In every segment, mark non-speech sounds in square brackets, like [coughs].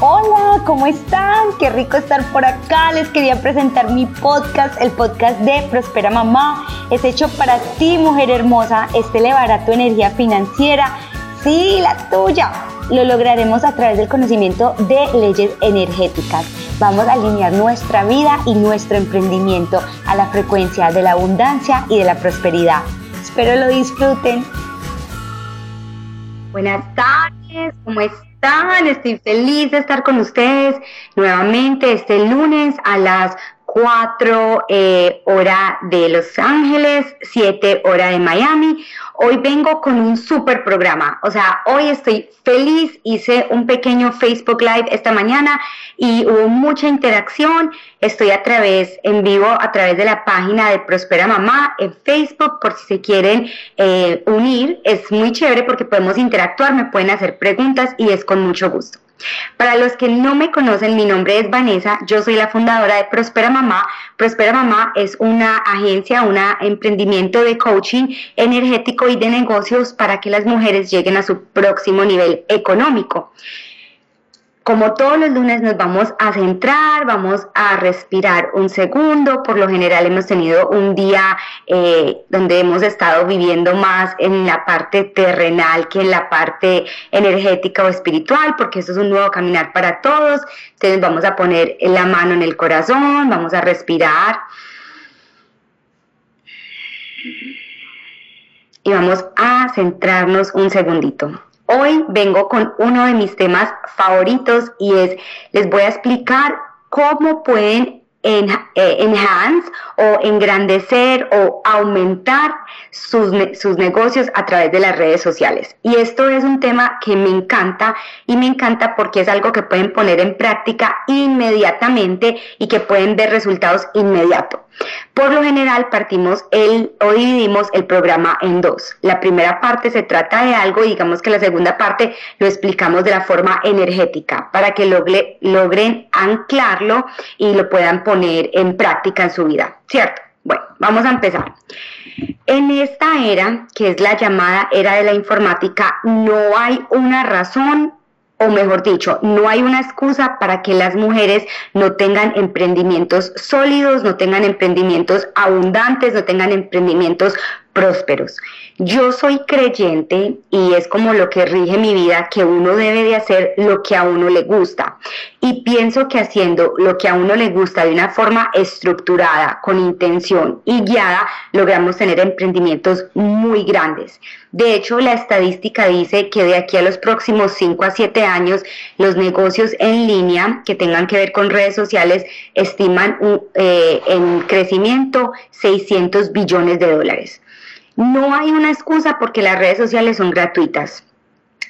Hola, ¿cómo están? Qué rico estar por acá. Les quería presentar mi podcast, el podcast de Prospera Mamá. Es hecho para ti, mujer hermosa. Este elevará tu energía financiera. Sí, la tuya. Lo lograremos a través del conocimiento de leyes energéticas. Vamos a alinear nuestra vida y nuestro emprendimiento a la frecuencia de la abundancia y de la prosperidad. Espero lo disfruten. Buenas tardes, ¿cómo están? Estoy feliz de estar con ustedes nuevamente este lunes a las 4 eh, hora de Los Ángeles, 7 hora de Miami. Hoy vengo con un super programa, o sea, hoy estoy feliz, hice un pequeño Facebook Live esta mañana y hubo mucha interacción. Estoy a través, en vivo, a través de la página de Prospera Mamá en Facebook, por si se quieren eh, unir. Es muy chévere porque podemos interactuar, me pueden hacer preguntas y es con mucho gusto. Para los que no me conocen, mi nombre es Vanessa, yo soy la fundadora de Prospera Mamá. Prospera Mamá es una agencia, un emprendimiento de coaching energético y de negocios para que las mujeres lleguen a su próximo nivel económico. Como todos los lunes nos vamos a centrar, vamos a respirar un segundo. Por lo general hemos tenido un día eh, donde hemos estado viviendo más en la parte terrenal que en la parte energética o espiritual, porque eso es un nuevo caminar para todos. Entonces vamos a poner la mano en el corazón, vamos a respirar. Y vamos a centrarnos un segundito. Hoy vengo con uno de mis temas favoritos y es, les voy a explicar cómo pueden eh, enhance o engrandecer o aumentar sus, sus, negocios a través de las redes sociales. Y esto es un tema que me encanta y me encanta porque es algo que pueden poner en práctica inmediatamente y que pueden ver resultados inmediatos. Por lo general partimos el o dividimos el programa en dos. La primera parte se trata de algo y digamos que la segunda parte lo explicamos de la forma energética para que logren anclarlo y lo puedan poner en práctica en su vida, ¿cierto? Bueno, vamos a empezar. En esta era, que es la llamada era de la informática, no hay una razón o mejor dicho, no hay una excusa para que las mujeres no tengan emprendimientos sólidos, no tengan emprendimientos abundantes, no tengan emprendimientos prósperos. Yo soy creyente y es como lo que rige mi vida, que uno debe de hacer lo que a uno le gusta. Y pienso que haciendo lo que a uno le gusta de una forma estructurada, con intención y guiada, logramos tener emprendimientos muy grandes. De hecho, la estadística dice que de aquí a los próximos 5 a 7 años, los negocios en línea que tengan que ver con redes sociales estiman eh, en crecimiento 600 billones de dólares. No hay una excusa porque las redes sociales son gratuitas.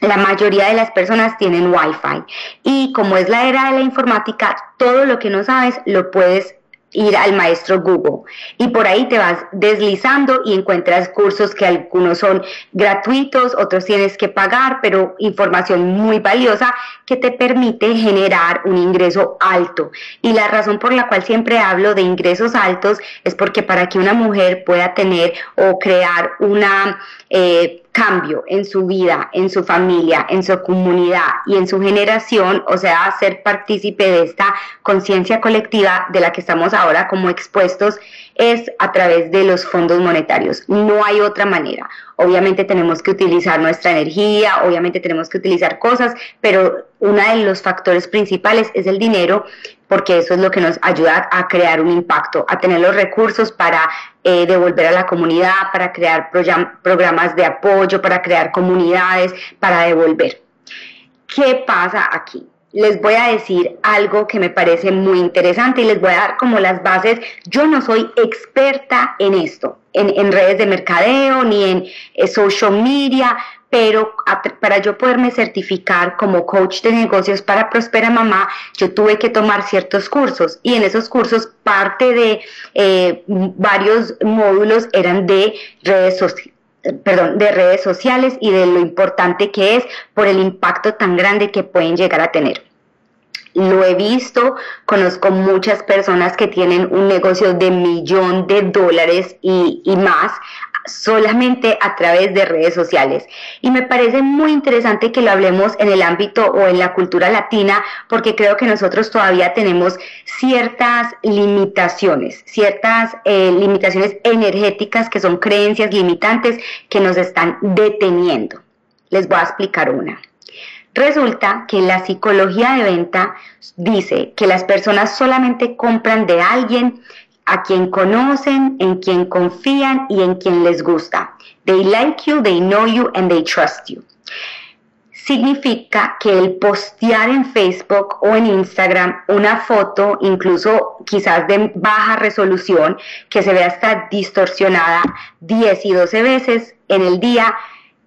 La mayoría de las personas tienen Wi-Fi y como es la era de la informática, todo lo que no sabes lo puedes ir al maestro Google y por ahí te vas deslizando y encuentras cursos que algunos son gratuitos, otros tienes que pagar, pero información muy valiosa que te permite generar un ingreso alto. Y la razón por la cual siempre hablo de ingresos altos es porque para que una mujer pueda tener o crear una eh, cambio en su vida, en su familia, en su comunidad y en su generación, o sea, ser partícipe de esta conciencia colectiva de la que estamos ahora como expuestos, es a través de los fondos monetarios. No hay otra manera. Obviamente tenemos que utilizar nuestra energía, obviamente tenemos que utilizar cosas, pero uno de los factores principales es el dinero, porque eso es lo que nos ayuda a crear un impacto, a tener los recursos para eh, devolver a la comunidad, para crear programas de apoyo, para crear comunidades, para devolver. ¿Qué pasa aquí? Les voy a decir algo que me parece muy interesante y les voy a dar como las bases. Yo no soy experta en esto, en, redes de mercadeo ni en eh, social media, pero para yo poderme certificar como coach de negocios para Prospera Mamá, yo tuve que tomar ciertos cursos y en esos cursos parte de eh, varios módulos eran de redes sociales perdón, de redes sociales y de lo importante que es por el impacto tan grande que pueden llegar a tener. Lo he visto, conozco muchas personas que tienen un negocio de millón de dólares y, más solamente a través de redes sociales. Y me parece muy interesante que lo hablemos en el ámbito o en la cultura latina, porque creo que nosotros todavía tenemos ciertas limitaciones, ciertas eh, limitaciones energéticas que son creencias limitantes que nos están deteniendo. Les voy a explicar una. Resulta que la psicología de venta dice que las personas solamente compran de alguien a quien conocen, en quien confían y en quien les gusta. They like you, they know you and they trust you. Significa que el postear en Facebook o en Instagram una foto, incluso quizás de baja resolución, que se vea hasta distorsionada 10 y 12 veces en el día,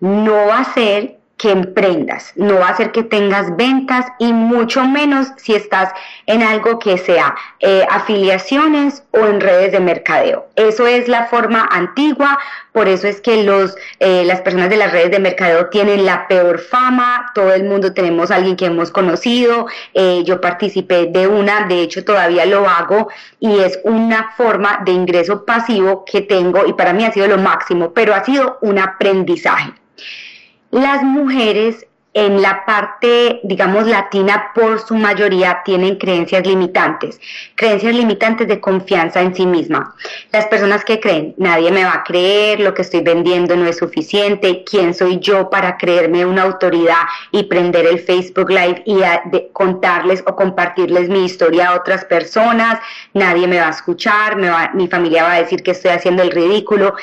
no va a ser que emprendas, no va a ser que tengas ventas y mucho menos si estás en algo que sea eh, afiliaciones o en redes de mercadeo. Eso es la forma antigua, por eso es que los, eh, las personas de las redes de mercadeo tienen la peor fama, todo el mundo tenemos a alguien que hemos conocido, eh, yo participé de una, de hecho todavía lo hago y es una forma de ingreso pasivo que tengo y para mí ha sido lo máximo, pero ha sido un aprendizaje. Las mujeres en la parte, digamos, latina, por su mayoría tienen creencias limitantes, creencias limitantes de confianza en sí misma. Las personas que creen, nadie me va a creer, lo que estoy vendiendo no es suficiente, ¿quién soy yo para creerme una autoridad y prender el Facebook Live y contarles o compartirles mi historia a otras personas? Nadie me va a escuchar, mi familia va a decir que estoy haciendo el ridículo.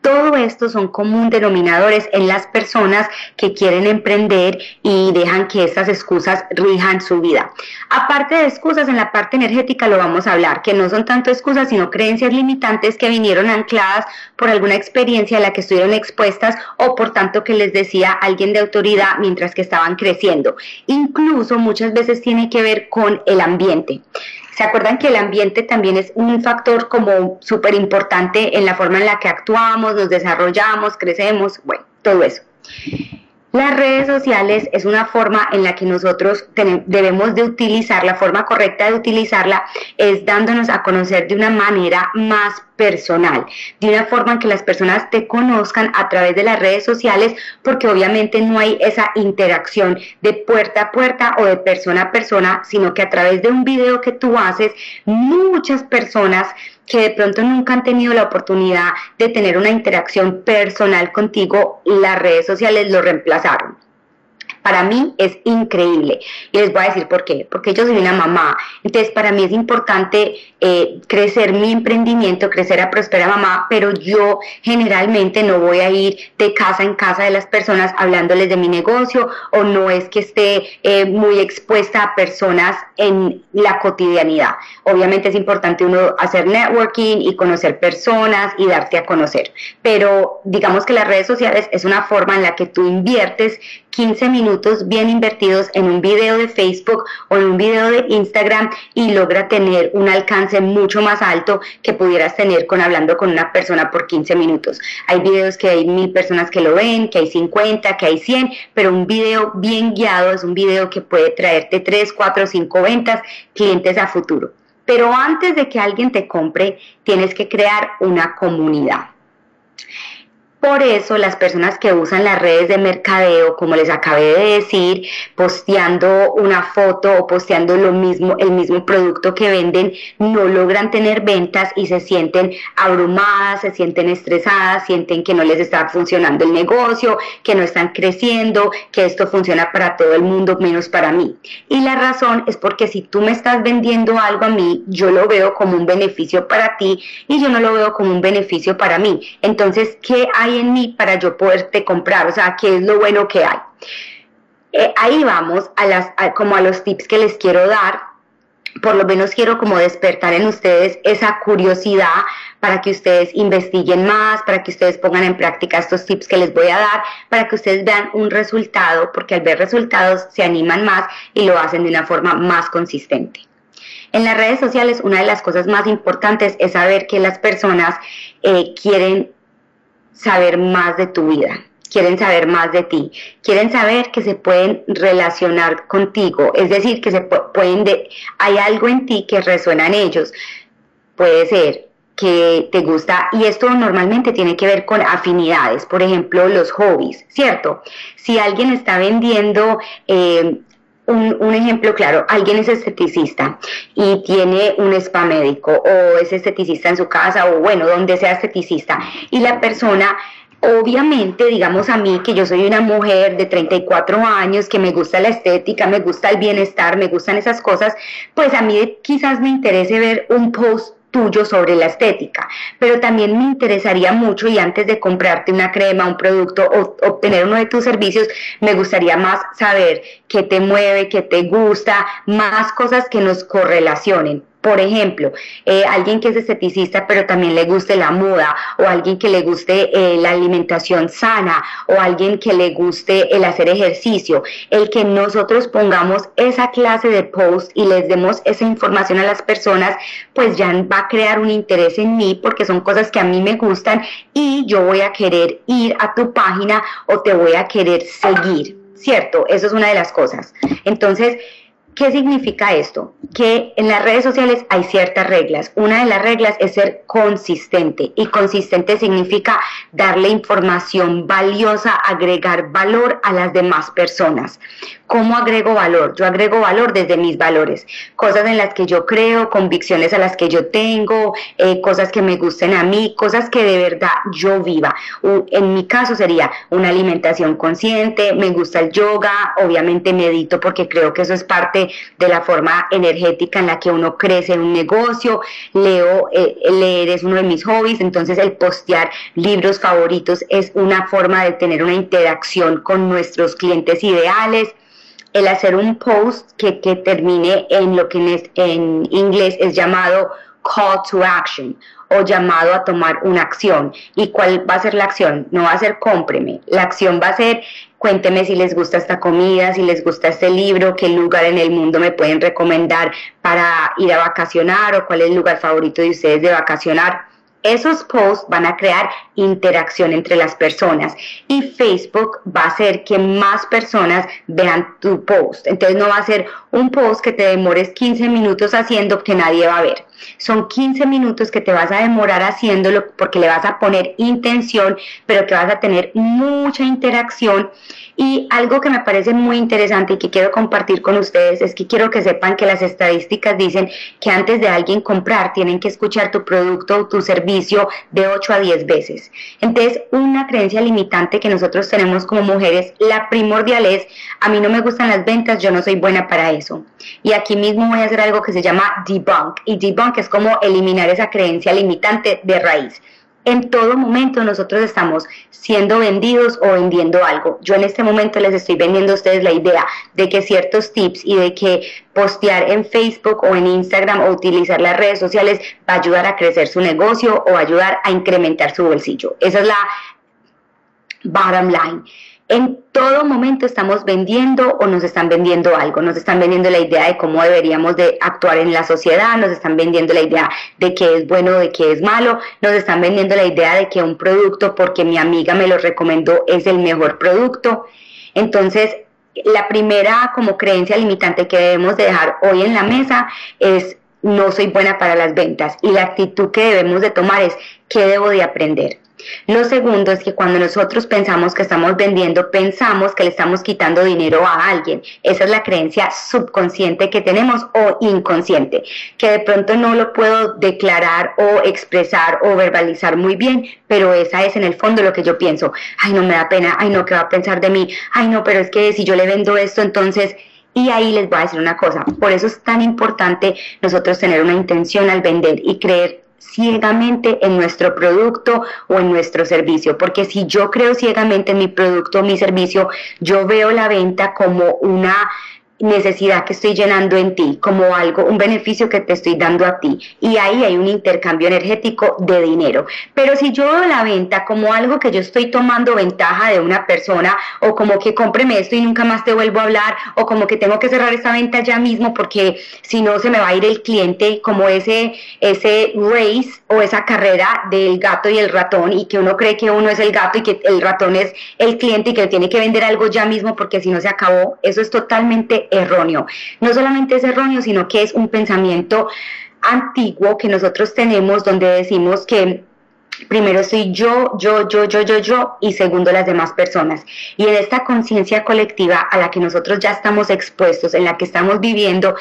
Todo esto son común denominadores en las personas que quieren emprender y dejan que estas excusas rijan su vida. Aparte de excusas, en la parte energética lo vamos a hablar, que no son tanto excusas, sino creencias limitantes que vinieron ancladas por alguna experiencia a la que estuvieron expuestas o por tanto que les decía alguien de autoridad mientras que estaban creciendo. Incluso muchas veces tiene que ver con el ambiente. ¿Se acuerdan que el ambiente también es un factor como súper importante en la forma en la que actuamos, nos desarrollamos, crecemos? Bueno, todo eso. Las redes sociales es una forma en la que nosotros debemos de utilizar, la forma correcta de utilizarla es dándonos a conocer de una manera más personal, de una forma en que las personas te conozcan a través de las redes sociales, porque obviamente no hay esa interacción de puerta a puerta o de persona a persona, sino que a través de un video que tú haces, muchas personas que de pronto nunca han tenido la oportunidad de tener una interacción personal contigo, las redes sociales lo reemplazaron para mí es increíble. Y les voy a decir por qué. Porque yo soy una mamá. Entonces, para mí es importante eh, crecer mi emprendimiento, crecer a Prospera Mamá, pero yo generalmente no voy a ir de casa en casa de las personas hablándoles de mi negocio o no es que esté eh, muy expuesta a personas en la cotidianidad. Obviamente es importante uno hacer networking y conocer personas y darte a conocer. Pero digamos que las redes sociales es una forma en la que tú inviertes 15 minutos bien invertidos en un video de Facebook o en un video de Instagram y logra tener un alcance mucho más alto que pudieras tener con hablando con una persona por 15 minutos. Hay videos que hay mil personas que lo ven, que hay 50, que hay 100, pero un video bien guiado es un video que puede traerte 3, 4, 5 ventas, clientes a futuro. Pero antes de que alguien te compre, tienes que crear una comunidad. Por eso las personas que usan las redes de mercadeo, como les acabé de decir, posteando una foto o posteando lo mismo, el mismo producto que venden, no logran tener ventas y se sienten abrumadas, se sienten estresadas, sienten que no les está funcionando el negocio, que no están creciendo, que esto funciona para todo el mundo menos para mí. Y la razón es porque si tú me estás vendiendo algo a mí, yo lo veo como un beneficio para ti y yo no lo veo como un beneficio para mí. Entonces, ¿qué hay? En mí para yo poderte comprar? O sea, ¿qué es lo bueno que hay? Eh, ahí vamos a las, como a los tips que les quiero dar. Por lo menos quiero como despertar en ustedes esa curiosidad para que ustedes investiguen más, para que ustedes pongan en práctica estos tips que les voy a dar, para que ustedes vean un resultado, porque al ver resultados se animan más y lo hacen de una forma más consistente. En las redes sociales, una de las cosas más importantes es saber que las personas eh, quieren saber más de tu vida, quieren saber más de ti, quieren saber que se pueden relacionar contigo, es decir, que se pueden de, hay algo en ti que resuena en ellos. Puede ser que te gusta y esto normalmente tiene que ver con afinidades, por ejemplo, los hobbies, ¿cierto? Si alguien está vendiendo... Eh, un, ejemplo claro, alguien es esteticista y tiene un spa médico o es esteticista en su casa o bueno, donde sea esteticista y la persona Obviamente, digamos a mí que yo soy una mujer de 34 años, que me gusta la estética, me gusta el bienestar, me gustan esas cosas, pues a mí quizás me interese ver un post tuyo sobre la estética, pero también me interesaría mucho y antes de comprarte una crema, un producto o obtener uno de tus servicios, me gustaría más saber qué te mueve, qué te gusta, más cosas que nos correlacionen. Por ejemplo, eh, alguien que es esteticista pero también le guste la moda, o alguien que le guste eh, la alimentación sana, o alguien que le guste el hacer ejercicio, el que nosotros pongamos esa clase de post y les demos esa información a las personas, pues ya va a crear un interés en mí porque son cosas que a mí me gustan y yo voy a querer ir a tu página o te voy a querer seguir, ¿cierto? Eso es una de las cosas. Entonces, ¿Qué significa esto? Que en las redes sociales hay ciertas reglas. Una de las reglas es ser consistente y consistente significa darle información valiosa, agregar valor a las demás personas. ¿Cómo agrego valor? Yo agrego valor desde mis valores, cosas en las que yo creo, convicciones a las que yo tengo, eh, cosas que me gusten a mí, cosas que de verdad yo viva. En mi caso sería una alimentación consciente, me gusta el yoga, obviamente medito porque creo que eso es parte de la forma energética en la que uno crece en un negocio, leo, eh, leer es uno de mis hobbies, entonces el postear libros favoritos es una forma de tener una interacción con nuestros clientes ideales el hacer un post que, termine en lo que en, inglés es llamado call to action o llamado a tomar una acción. ¿Y cuál va a ser la acción? No va a ser cómpreme. La acción va a ser cuénteme si les gusta esta comida, si les gusta este libro, qué lugar en el mundo me pueden recomendar para ir a vacacionar o cuál es el lugar favorito de ustedes de vacacionar. Esos posts van a crear interacción entre las personas y Facebook va a hacer que más personas vean tu post. Entonces no va a ser un post que te demores 15 minutos haciendo que nadie va a ver. Son 15 minutos que te vas a demorar haciéndolo porque le vas a poner intención, pero que vas a tener mucha interacción y algo que me parece muy interesante y que quiero compartir con ustedes es que quiero que sepan que las estadísticas dicen que antes de alguien comprar tienen que escuchar tu producto o tu servicio de 8 a 10 veces. Entonces, una creencia limitante que nosotros tenemos como mujeres, la primordial es, a mí no me gustan las ventas, yo no soy buena para eso. Y aquí mismo voy a hacer algo que se llama debunk. Y debunk es como eliminar esa creencia limitante de raíz en todo momento nosotros estamos siendo vendidos o vendiendo algo. Yo en este momento les estoy vendiendo a ustedes la idea de que ciertos tips y de que postear en Facebook o en Instagram o utilizar las redes sociales va a ayudar a crecer su negocio o ayudar a incrementar su bolsillo. Esa es la bottom line en todo momento estamos vendiendo o nos están vendiendo algo, nos están vendiendo la idea de cómo deberíamos de actuar en la sociedad, nos están vendiendo la idea de qué es bueno, de qué es malo, nos están vendiendo la idea de que un producto porque mi amiga me lo recomendó es el mejor producto. Entonces, la primera como creencia limitante que debemos dejar hoy en la mesa es no soy buena para las ventas y la actitud que debemos de tomar es qué debo de aprender. Lo segundo es que cuando nosotros pensamos que estamos vendiendo, pensamos que le estamos quitando dinero a alguien. Esa es la creencia subconsciente que tenemos o inconsciente, que de pronto no lo puedo declarar o expresar o verbalizar muy bien, pero esa es en el fondo lo que yo pienso. Ay, no me da pena, ay, no, ¿qué va a pensar de mí? Ay, no, pero es que si yo le vendo esto, entonces... Y ahí les voy a decir una cosa, por eso es tan importante nosotros tener una intención al vender y creer ciegamente en nuestro producto o en nuestro servicio, porque si yo creo ciegamente en mi producto o mi servicio, yo veo la venta como una necesidad que estoy llenando en ti, como algo, un beneficio que te estoy dando a ti. Y ahí hay un intercambio energético de dinero. Pero si yo veo la venta como algo que yo estoy tomando ventaja de una persona, o como que cómpreme esto y nunca más te vuelvo a hablar, o como que tengo que cerrar esta venta ya mismo porque si no se me va a ir el cliente, como ese, ese race o esa carrera del gato y el ratón, y que uno cree que uno es el gato y que el ratón es el cliente y que tiene que vender algo ya mismo porque si no se acabó, eso es totalmente erróneo. No solamente es erróneo, sino que es un pensamiento antiguo que nosotros tenemos donde decimos que primero soy yo, yo, yo, yo, yo, yo y segundo las demás personas. Y en esta conciencia colectiva a la que nosotros ya estamos expuestos, en la que estamos viviendo,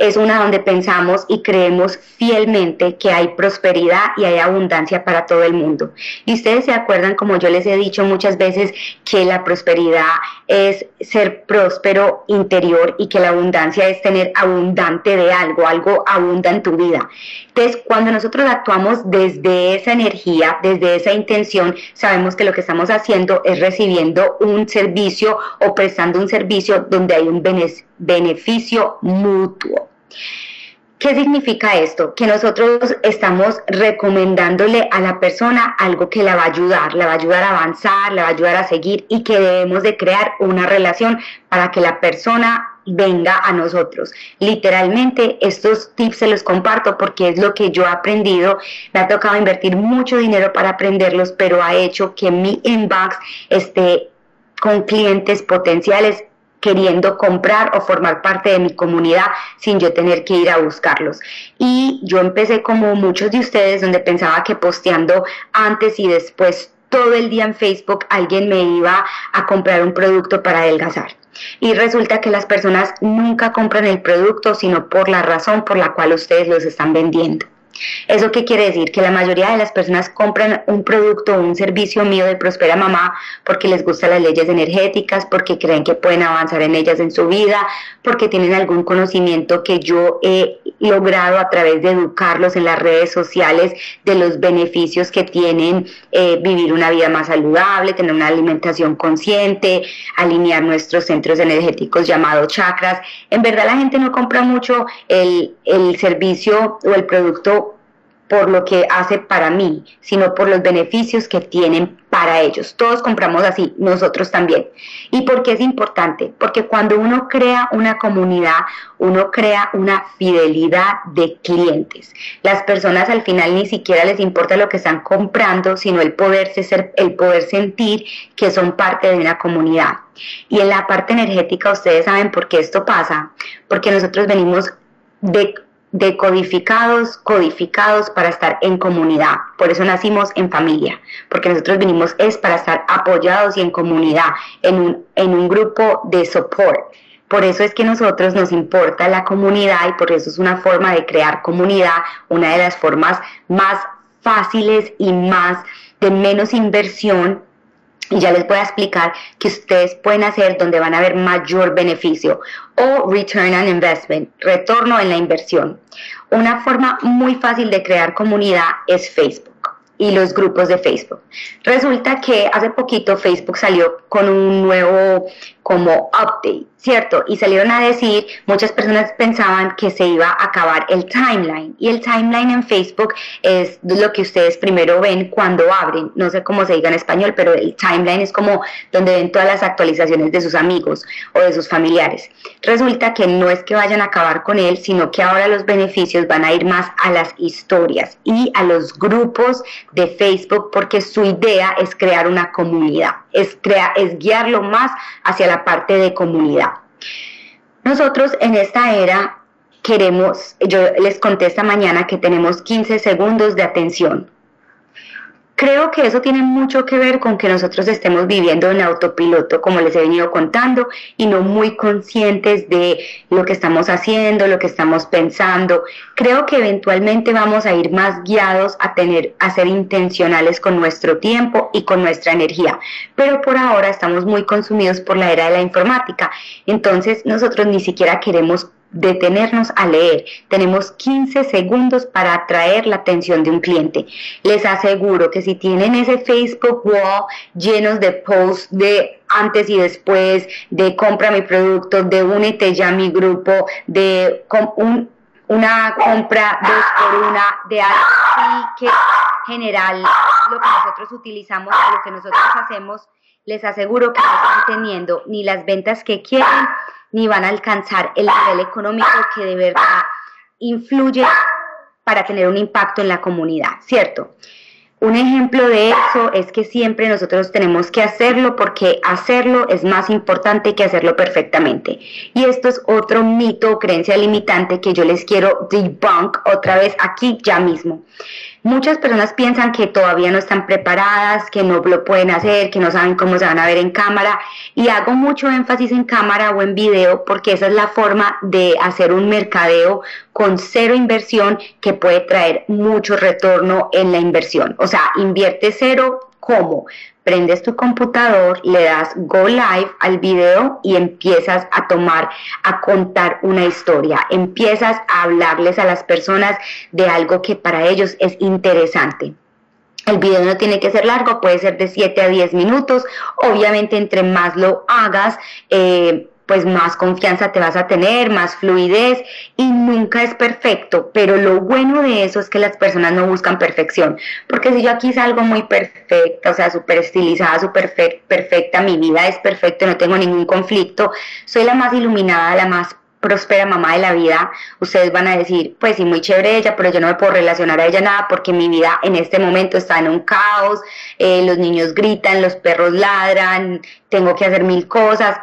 es una donde pensamos y creemos fielmente que hay prosperidad y hay abundancia para todo el mundo. Y ustedes se acuerdan, como yo les he dicho muchas veces, que la prosperidad es ser próspero interior y que la abundancia es tener abundante de algo, algo abunda en tu vida. Entonces, cuando nosotros actuamos desde esa energía, desde esa intención, sabemos que lo que estamos haciendo es recibiendo un servicio o prestando un servicio donde hay un beneficio mutuo. ¿Qué significa esto? Que nosotros estamos recomendándole a la persona algo que la va a ayudar, la va a ayudar a avanzar, la va a ayudar a seguir y que debemos de crear una relación para que la persona venga a nosotros. Literalmente estos tips se los comparto porque es lo que yo he aprendido. Me ha tocado invertir mucho dinero para aprenderlos, pero ha hecho que mi inbox esté con clientes potenciales queriendo comprar o formar parte de mi comunidad sin yo tener que ir a buscarlos. Y yo empecé como muchos de ustedes donde pensaba que posteando antes y después todo el día en Facebook alguien me iba a comprar un producto para adelgazar. Y resulta que las personas nunca compran el producto sino por la razón por la cual ustedes los están vendiendo. ¿Eso qué quiere decir? Que la mayoría de las personas compran un producto o un servicio mío de Prospera Mamá porque les gustan las leyes energéticas, porque creen que pueden avanzar en ellas en su vida, porque tienen algún conocimiento que yo he logrado a través de educarlos en las redes sociales de los beneficios que tienen eh, vivir una vida más saludable, tener una alimentación consciente, alinear nuestros centros energéticos llamados chakras. En verdad la gente no compra mucho el, el servicio o el producto por lo que hace para mí, sino por los beneficios que tienen para ellos. Todos compramos así, nosotros también. ¿Y por qué es importante? Porque cuando uno crea una comunidad, uno crea una fidelidad de clientes. Las personas al final ni siquiera les importa lo que están comprando, sino el poder, ser, el poder sentir que son parte de una comunidad. Y en la parte energética, ustedes saben por qué esto pasa, porque nosotros venimos de decodificados, codificados para estar en comunidad. Por eso nacimos en familia, porque nosotros vinimos es para estar apoyados y en comunidad, en un, en un grupo de support. Por eso es que a nosotros nos importa la comunidad y por eso es una forma de crear comunidad, una de las formas más fáciles y más de menos inversión y ya les voy a explicar que ustedes pueden hacer donde van a ver mayor beneficio o return on investment, retorno en la inversión. Una forma muy fácil de crear comunidad es Facebook y los grupos de Facebook. Resulta que hace poquito Facebook salió con un nuevo como update, ¿cierto? Y salieron a decir, muchas personas pensaban que se iba a acabar el timeline. Y el timeline en Facebook es lo que ustedes primero ven cuando abren. No sé cómo se diga en español, pero el timeline es como donde ven todas las actualizaciones de sus amigos o de sus familiares. Resulta que no es que vayan a acabar con él, sino que ahora los beneficios van a ir más a las historias y a los grupos de Facebook porque su idea es crear una comunidad, es, guiarlo más hacia la parte de comunidad. Nosotros en esta era queremos, yo les conté esta mañana que tenemos 15 segundos de atención. Creo que eso tiene mucho que ver con que nosotros estemos viviendo en autopiloto, como les he venido contando, y no muy conscientes de lo que estamos haciendo, lo que estamos pensando. Creo que eventualmente vamos a ir más guiados a tener, a ser intencionales con nuestro tiempo y con nuestra energía. Pero por ahora estamos muy consumidos por la era de la informática. Entonces nosotros ni siquiera queremos detenernos a leer. Tenemos 15 segundos para atraer la atención de un cliente. Les aseguro que si tienen ese Facebook wall llenos de posts de antes y después, de compra mi producto, de únete ya a mi grupo, de una compra dos por una, de algo así que general, lo que nosotros utilizamos, lo que nosotros hacemos, les aseguro que no están teniendo ni las ventas que quieren ni van a alcanzar el nivel económico que de verdad influye para tener un impacto en la comunidad, ¿cierto? un ejemplo de eso es que siempre nosotros tenemos que hacerlo porque hacerlo es más importante que hacerlo perfectamente. Y esto es otro mito o creencia limitante que yo les quiero debunk otra vez aquí ya mismo. Muchas personas piensan que todavía no están preparadas, que no lo pueden hacer, que no saben cómo se van a ver en cámara y hago mucho énfasis en cámara o en video porque esa es la forma de hacer un mercadeo con cero inversión que puede traer mucho retorno en la inversión. O sea, invierte cero, ¿cómo? Prendes tu computador, le das go live al video y empiezas a tomar, a contar una historia, empiezas a hablarles a las personas de algo que para ellos es interesante. El video no tiene que ser largo, puede ser de 7 a 10 minutos. Obviamente, entre más lo hagas, eh, pues más confianza te vas a tener, más fluidez y nunca es perfecto, pero lo bueno de eso es que las personas no buscan perfección, porque si yo aquí salgo muy perfecta, o sea, súper estilizada, súper perfecta, mi vida es perfecta, no tengo ningún conflicto, soy la más iluminada, la más próspera mamá de la vida, ustedes van a decir, pues sí, muy chévere ella, pero yo no me puedo relacionar a ella nada porque mi vida en este momento está en un caos, eh, los niños gritan, los perros ladran, tengo que hacer mil cosas,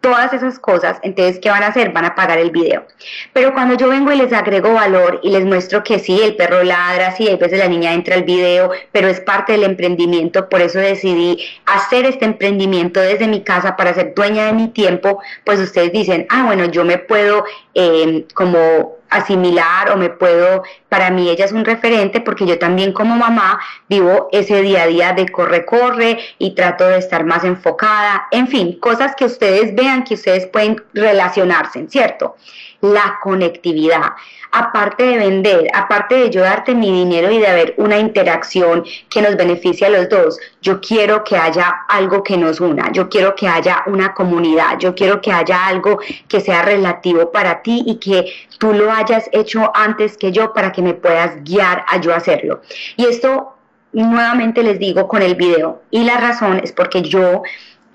todas esas cosas, entonces, ¿qué van a hacer? Van a pagar el video. Pero cuando yo vengo y les agrego valor y les muestro que sí, el perro ladra, sí, a veces la niña entra al video, pero es parte del emprendimiento, por eso decidí hacer este emprendimiento desde mi casa para ser dueña de mi tiempo, pues ustedes dicen, ah, bueno, yo me puedo eh, como asimilar o me puedo, para mí ella es un referente porque yo también como mamá vivo ese día a día de corre, corre y trato de estar más enfocada, en fin, cosas que ustedes vean que ustedes pueden relacionarse, ¿cierto? La conectividad. Aparte de vender, aparte de yo darte mi dinero y de haber una interacción que nos beneficie a los dos, yo quiero que haya algo que nos una, yo quiero que haya una comunidad, yo quiero que haya algo que sea relativo para ti y que tú lo hayas hecho antes que yo para que me puedas guiar a yo hacerlo. Y esto nuevamente les digo con el video. Y la razón es porque yo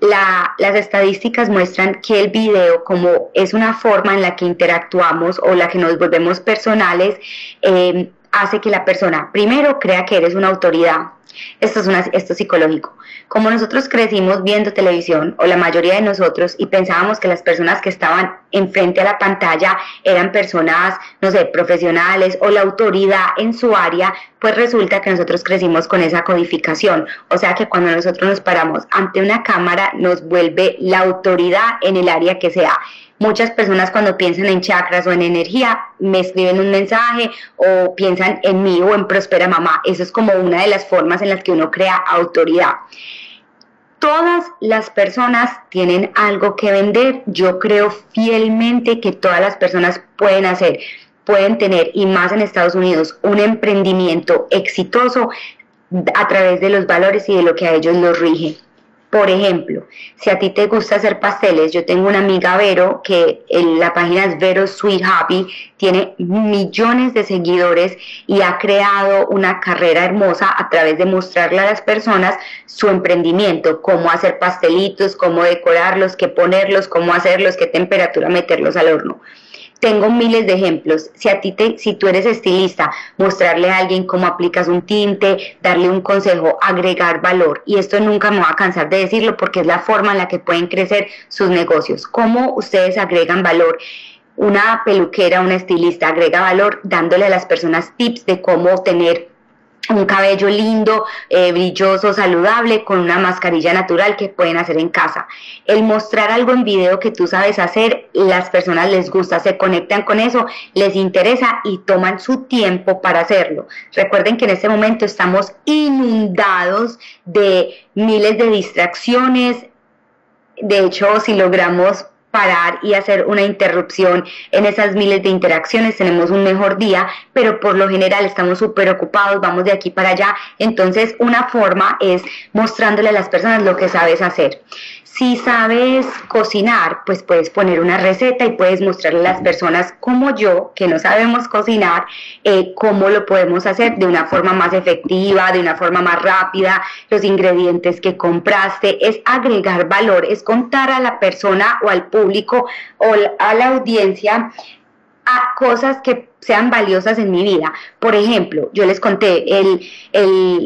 las estadísticas muestran que el video, como es una forma en la que interactuamos o la que nos volvemos personales, eh, hace que la persona primero crea que eres una autoridad. Esto es, una, esto es psicológico. Como nosotros crecimos viendo televisión, o la mayoría de nosotros, y pensábamos que las personas que estaban enfrente a la pantalla eran personas, no sé, profesionales o la autoridad en su área, pues resulta que nosotros crecimos con esa codificación. O sea que cuando nosotros nos paramos ante una cámara, nos vuelve la autoridad en el área que sea. Muchas personas cuando piensan en chakras o en energía me escriben un mensaje o piensan en mí o en Prospera Mamá. Eso es como una de las formas en las que uno crea autoridad. Todas las personas tienen algo que vender. Yo creo fielmente que todas las personas pueden hacer, pueden tener, y más en Estados Unidos, un emprendimiento exitoso a través de los valores y de lo que a ellos los rige. Por ejemplo, si a ti te gusta hacer pasteles, yo tengo una amiga Vero que en la página es Vero Sweet Happy, tiene millones de seguidores y ha creado una carrera hermosa a través de mostrarle a las personas su emprendimiento, cómo hacer pastelitos, cómo decorarlos, qué ponerlos, cómo hacerlos, qué temperatura meterlos al horno. Tengo miles de ejemplos. Si a ti te, si tú eres estilista, mostrarle a alguien cómo aplicas un tinte, darle un consejo, agregar valor. Y esto nunca me va a cansar de decirlo porque es la forma en la que pueden crecer sus negocios. Cómo ustedes agregan valor una peluquera, una estilista agrega valor dándole a las personas tips de cómo tener un cabello lindo, eh, brilloso, saludable, con una mascarilla natural que pueden hacer en casa. El mostrar algo en video que tú sabes hacer, las personas les gusta, se conectan con eso, les interesa y toman su tiempo para hacerlo. Recuerden que en este momento estamos inundados de miles de distracciones. De hecho, si logramos parar y hacer una interrupción en esas miles de interacciones, tenemos un mejor día, pero por lo general estamos súper ocupados, vamos de aquí para allá. Entonces, una forma es mostrándole a las personas lo que sabes hacer. Si sabes cocinar, pues puedes poner una receta y puedes mostrarle a las personas como yo, que no sabemos cocinar, eh, cómo lo podemos hacer de una forma más efectiva, de una forma más rápida, los ingredientes que compraste, es agregar valor, es contar a la persona o al público o a la audiencia a cosas que sean valiosas en mi vida. Por ejemplo, yo les conté el,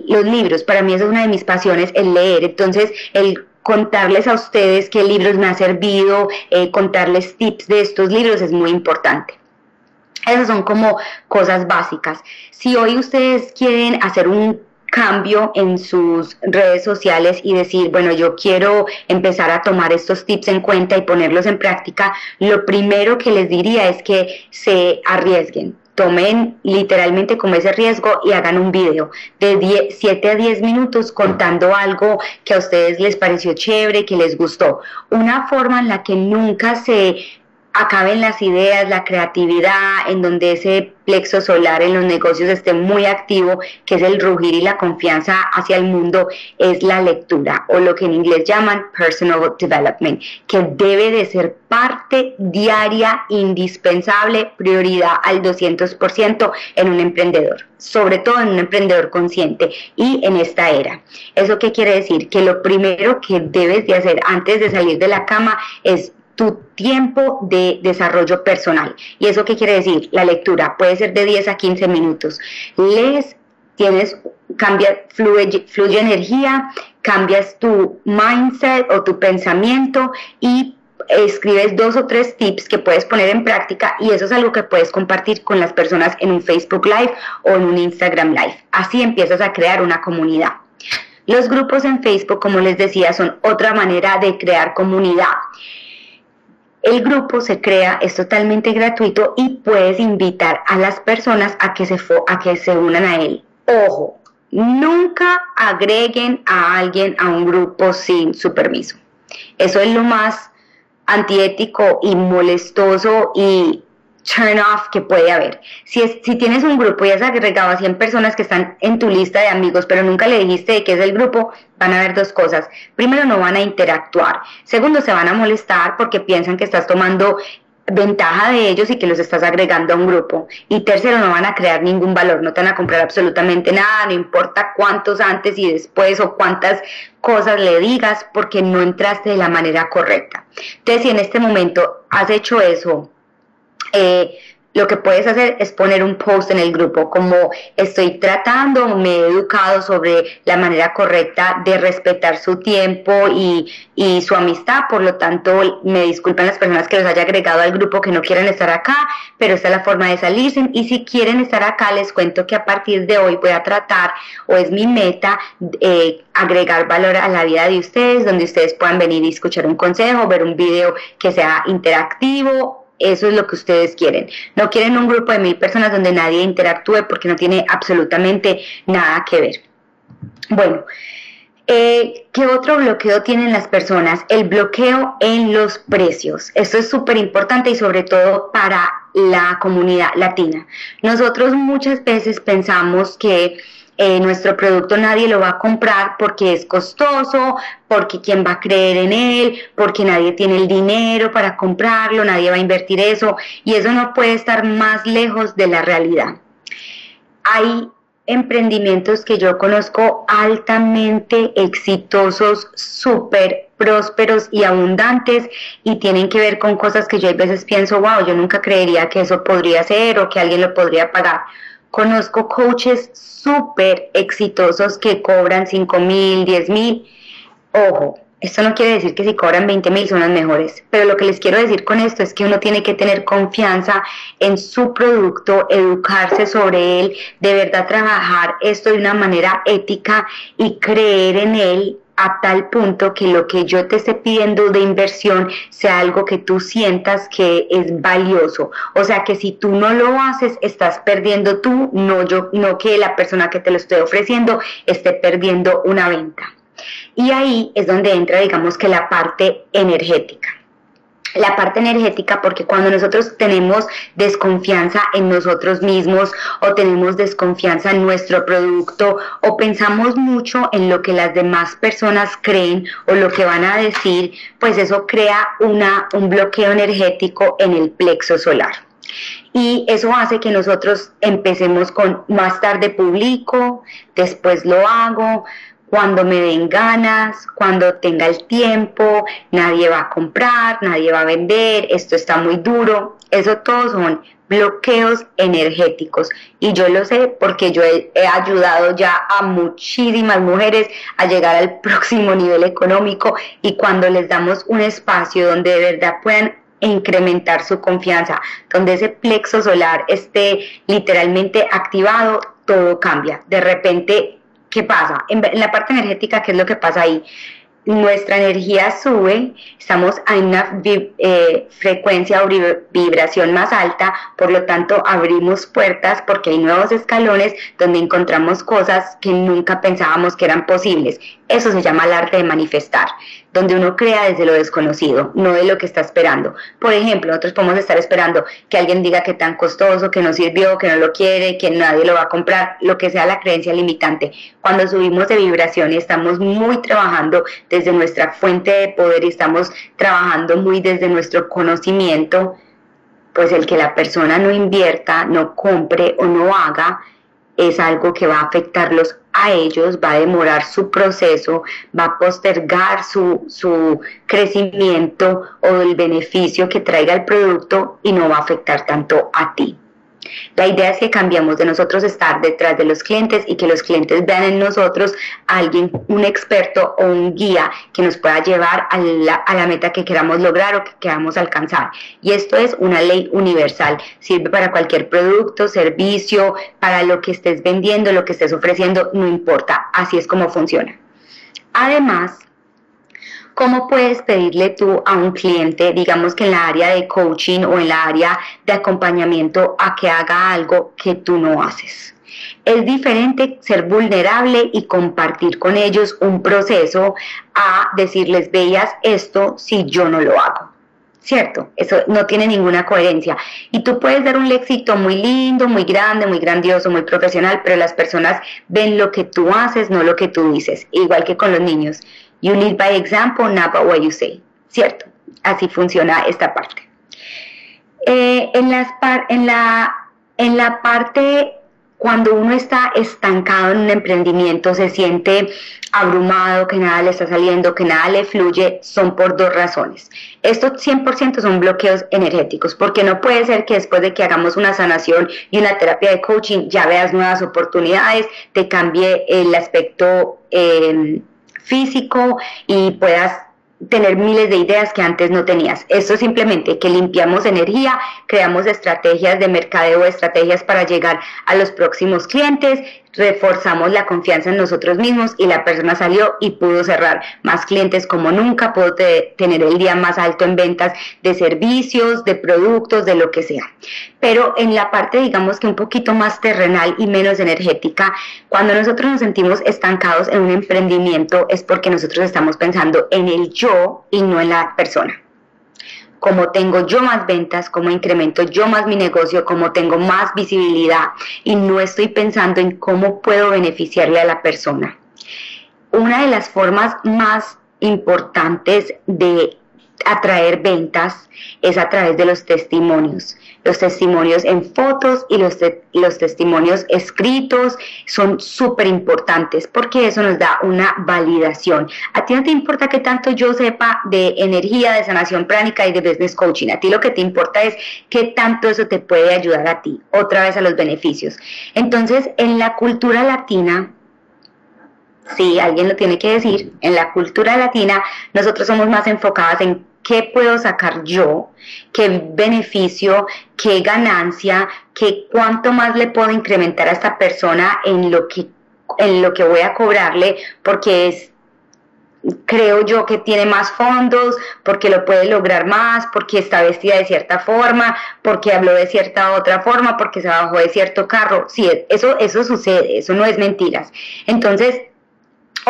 los libros, para mí es una de mis pasiones, el leer. Entonces, el contarles a ustedes qué libros me ha servido, eh, contarles tips de estos libros es muy importante. Esas son como cosas básicas. Si hoy ustedes quieren hacer un cambio en sus redes sociales y decir, bueno, yo quiero empezar a tomar estos tips en cuenta y ponerlos en práctica, lo primero que les diría es que se arriesguen. Tomen literalmente como ese riesgo y hagan un video de 7 a 10 minutos contando algo que a ustedes les pareció chévere, que les gustó. Una forma en la que nunca se acaben las ideas, la creatividad, en donde ese plexo solar en los negocios esté muy activo, que es el rugir y la confianza hacia el mundo, es la lectura o lo que en inglés llaman personal development, que debe de ser parte diaria, indispensable, prioridad al 200% en un emprendedor, sobre todo en un emprendedor consciente y en esta era. ¿Eso qué quiere decir? Que lo primero que debes de hacer antes de salir de la cama es tu tiempo de desarrollo personal. ¿Y eso qué quiere decir? La lectura puede ser de 10 a 15 minutos. Lees, tienes, cambia, fluye, fluye energía, cambias tu mindset o tu pensamiento y escribes dos o tres tips que puedes poner en práctica y eso es algo que puedes compartir con las personas en un Facebook Live o en un Instagram Live. Así empiezas a crear una comunidad. Los grupos en Facebook, como les decía, son otra manera de crear comunidad. El grupo se crea, es totalmente gratuito y puedes invitar a las personas a que se, a que se unan a él. Ojo, nunca agreguen a alguien a un grupo sin su permiso. Eso es lo más antiético y molestoso y turn off que puede haber. Si, es, si tienes un grupo y has agregado a 100 personas que están en tu lista de amigos, pero nunca le dijiste de qué es el grupo, van a haber dos cosas. Primero, no van a interactuar. Segundo, se van a molestar porque piensan que estás tomando ventaja de ellos y que los estás agregando a un grupo. Y tercero, no van a crear ningún valor, no te van a comprar absolutamente nada, no importa cuántos antes y después o cuántas cosas le digas porque no entraste de la manera correcta. Entonces, si en este momento has hecho eso, eh, lo que puedes hacer es poner un post en el grupo como estoy tratando, me he educado sobre la manera correcta de respetar su tiempo y, y, su amistad, por lo tanto me disculpan las personas que los haya agregado al grupo que no quieren estar acá, pero esta es la forma de salirse. Y si quieren estar acá les cuento que a partir de hoy voy a tratar o es mi meta eh, agregar valor a la vida de ustedes, donde ustedes puedan venir y escuchar un consejo, ver un video que sea interactivo eso es lo que ustedes quieren. No quieren un grupo de mil personas donde nadie interactúe porque no tiene absolutamente nada que ver. Bueno, eh, ¿qué otro bloqueo tienen las personas? El bloqueo en los precios. Esto es súper importante y sobre todo para la comunidad latina. Nosotros muchas veces pensamos que eh, nuestro producto nadie lo va a comprar porque es costoso, porque quién va a creer en él, porque nadie tiene el dinero para comprarlo, nadie va a invertir eso y eso no puede estar más lejos de la realidad. Hay emprendimientos que yo conozco altamente exitosos, súper prósperos y abundantes y tienen que ver con cosas que yo a veces pienso, wow, yo nunca creería que eso podría ser o que alguien lo podría pagar. Conozco coaches súper exitosos que cobran 5 mil, 10 mil. Ojo, esto no quiere decir que si cobran 20 mil son los mejores, pero lo que les quiero decir con esto es que uno tiene que tener confianza en su producto, educarse sobre él, de verdad trabajar esto de una manera ética y creer en él a tal punto que lo que yo te esté pidiendo de inversión sea algo que tú sientas que es valioso. O sea que si tú no lo haces, estás perdiendo tú, no yo, no que la persona que te lo estoy ofreciendo esté perdiendo una venta. Y ahí es donde entra, digamos que la parte energética la parte energética porque cuando nosotros tenemos desconfianza en nosotros mismos o tenemos desconfianza en nuestro producto o pensamos mucho en lo que las demás personas creen o lo que van a decir, pues eso crea una, un bloqueo energético en el plexo solar. Y eso hace que nosotros empecemos con más tarde publico, después lo hago, cuando me den ganas, cuando tenga el tiempo, nadie va a comprar, nadie va a vender, esto está muy duro. Eso todos son bloqueos energéticos y yo lo sé porque yo he, ayudado ya a muchísimas mujeres a llegar al [laughs] próximo nivel económico y cuando les damos un espacio donde de verdad puedan incrementar su confianza, donde ese plexo solar esté literalmente activado, todo cambia. De repente, ¿qué pasa? En, la parte energética, ¿qué es lo que pasa ahí? nuestra energía sube, estamos en una eh, frecuencia o vibración más alta, por lo tanto abrimos puertas porque hay nuevos escalones donde encontramos cosas que nunca pensábamos que eran posibles. Eso se llama el arte de manifestar, donde uno crea desde lo desconocido, no de lo que está esperando. Por ejemplo, nosotros podemos estar esperando que alguien diga que tan costoso, que no sirvió, que no lo quiere, que nadie lo va a comprar, lo que sea la creencia limitante. Cuando subimos de vibración y estamos muy trabajando desde nuestra fuente de poder y estamos trabajando muy desde nuestro conocimiento, pues el que la persona no invierta, no compre o no haga, es algo que va a afectarlos a ellos, va a demorar su proceso, va a postergar su, su crecimiento o el beneficio que traiga el producto y no va a afectar tanto a ti. La idea es que cambiamos de nosotros estar detrás de los clientes y que los clientes vean en nosotros a alguien, un experto o un guía que nos pueda llevar a la, a la meta que queramos lograr o que queramos alcanzar. Y esto es una ley universal. Sirve para cualquier producto, servicio, para lo que estés vendiendo, lo que estés ofreciendo, no importa. Así es como funciona. Además, ¿Cómo puedes pedirle tú a un cliente, digamos que en la área de coaching o en la área de acompañamiento, a que haga algo que tú no haces? Es diferente ser vulnerable y compartir con ellos un proceso a decirles, veías esto si yo no lo hago. ¿Cierto? Eso no tiene ninguna coherencia. Y tú puedes dar un éxito muy lindo, muy grande, muy grandioso, muy profesional, pero las personas ven lo que tú haces, no lo que tú dices. Igual que con los niños. You lead by example, not by what you say. ¿Cierto? Así funciona esta parte. Eh, en, las en, la, en la parte cuando uno está estancado en un emprendimiento, se siente abrumado, que nada le está saliendo, que nada le fluye, son por dos razones. Estos 100% son bloqueos energéticos, porque no puede ser que después de que hagamos una sanación y una terapia de coaching ya veas nuevas oportunidades, te cambie el aspecto eh, físico y puedas tener miles de ideas que antes no tenías. Esto es simplemente que limpiamos energía, creamos estrategias de mercadeo, estrategias para llegar a los próximos clientes, reforzamos la confianza en nosotros mismos y la persona salió y pudo cerrar más clientes como nunca, pudo tener el día más alto en ventas de servicios, de productos, de lo que sea. Pero en la parte, digamos que un poquito más terrenal y menos energética, cuando nosotros nos sentimos estancados en un emprendimiento es porque nosotros estamos pensando en el yo y no en la persona como tengo yo más ventas, como incremento yo más mi negocio, como tengo más visibilidad y no estoy pensando en cómo puedo beneficiarle a la persona. Una de las formas más importantes de atraer ventas es a través de los testimonios. Los testimonios en fotos y los, los testimonios escritos son súper importantes porque eso nos da una validación. A ti no te importa que tanto yo sepa de energía, de sanación pránica y de business coaching. A ti lo que te importa es qué tanto eso te puede ayudar a ti, otra vez a los beneficios. Entonces, en la cultura latina, sí, alguien lo tiene que decir, en la cultura latina nosotros somos más enfocadas en qué puedo sacar yo, qué beneficio, qué ganancia, qué cuánto más le puedo incrementar a esta persona en lo que en lo que voy a cobrarle porque es creo yo que tiene más fondos, porque lo puede lograr más, porque está vestida de cierta forma, porque habló de cierta otra forma, porque se bajó de cierto carro. Sí, eso, eso sucede, eso no es mentiras. Entonces,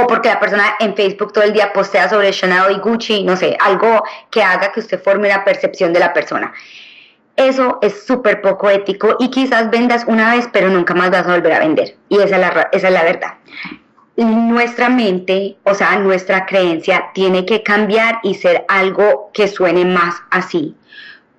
o porque la persona en Facebook todo el día postea sobre Chanel y Gucci, no sé, algo que haga que usted forme una percepción de la persona. Eso es súper poco ético y quizás vendas una vez, pero nunca más vas a volver a vender. Y esa es la, esa es la verdad. Nuestra mente, o sea, nuestra creencia tiene que cambiar y ser algo que suene más así.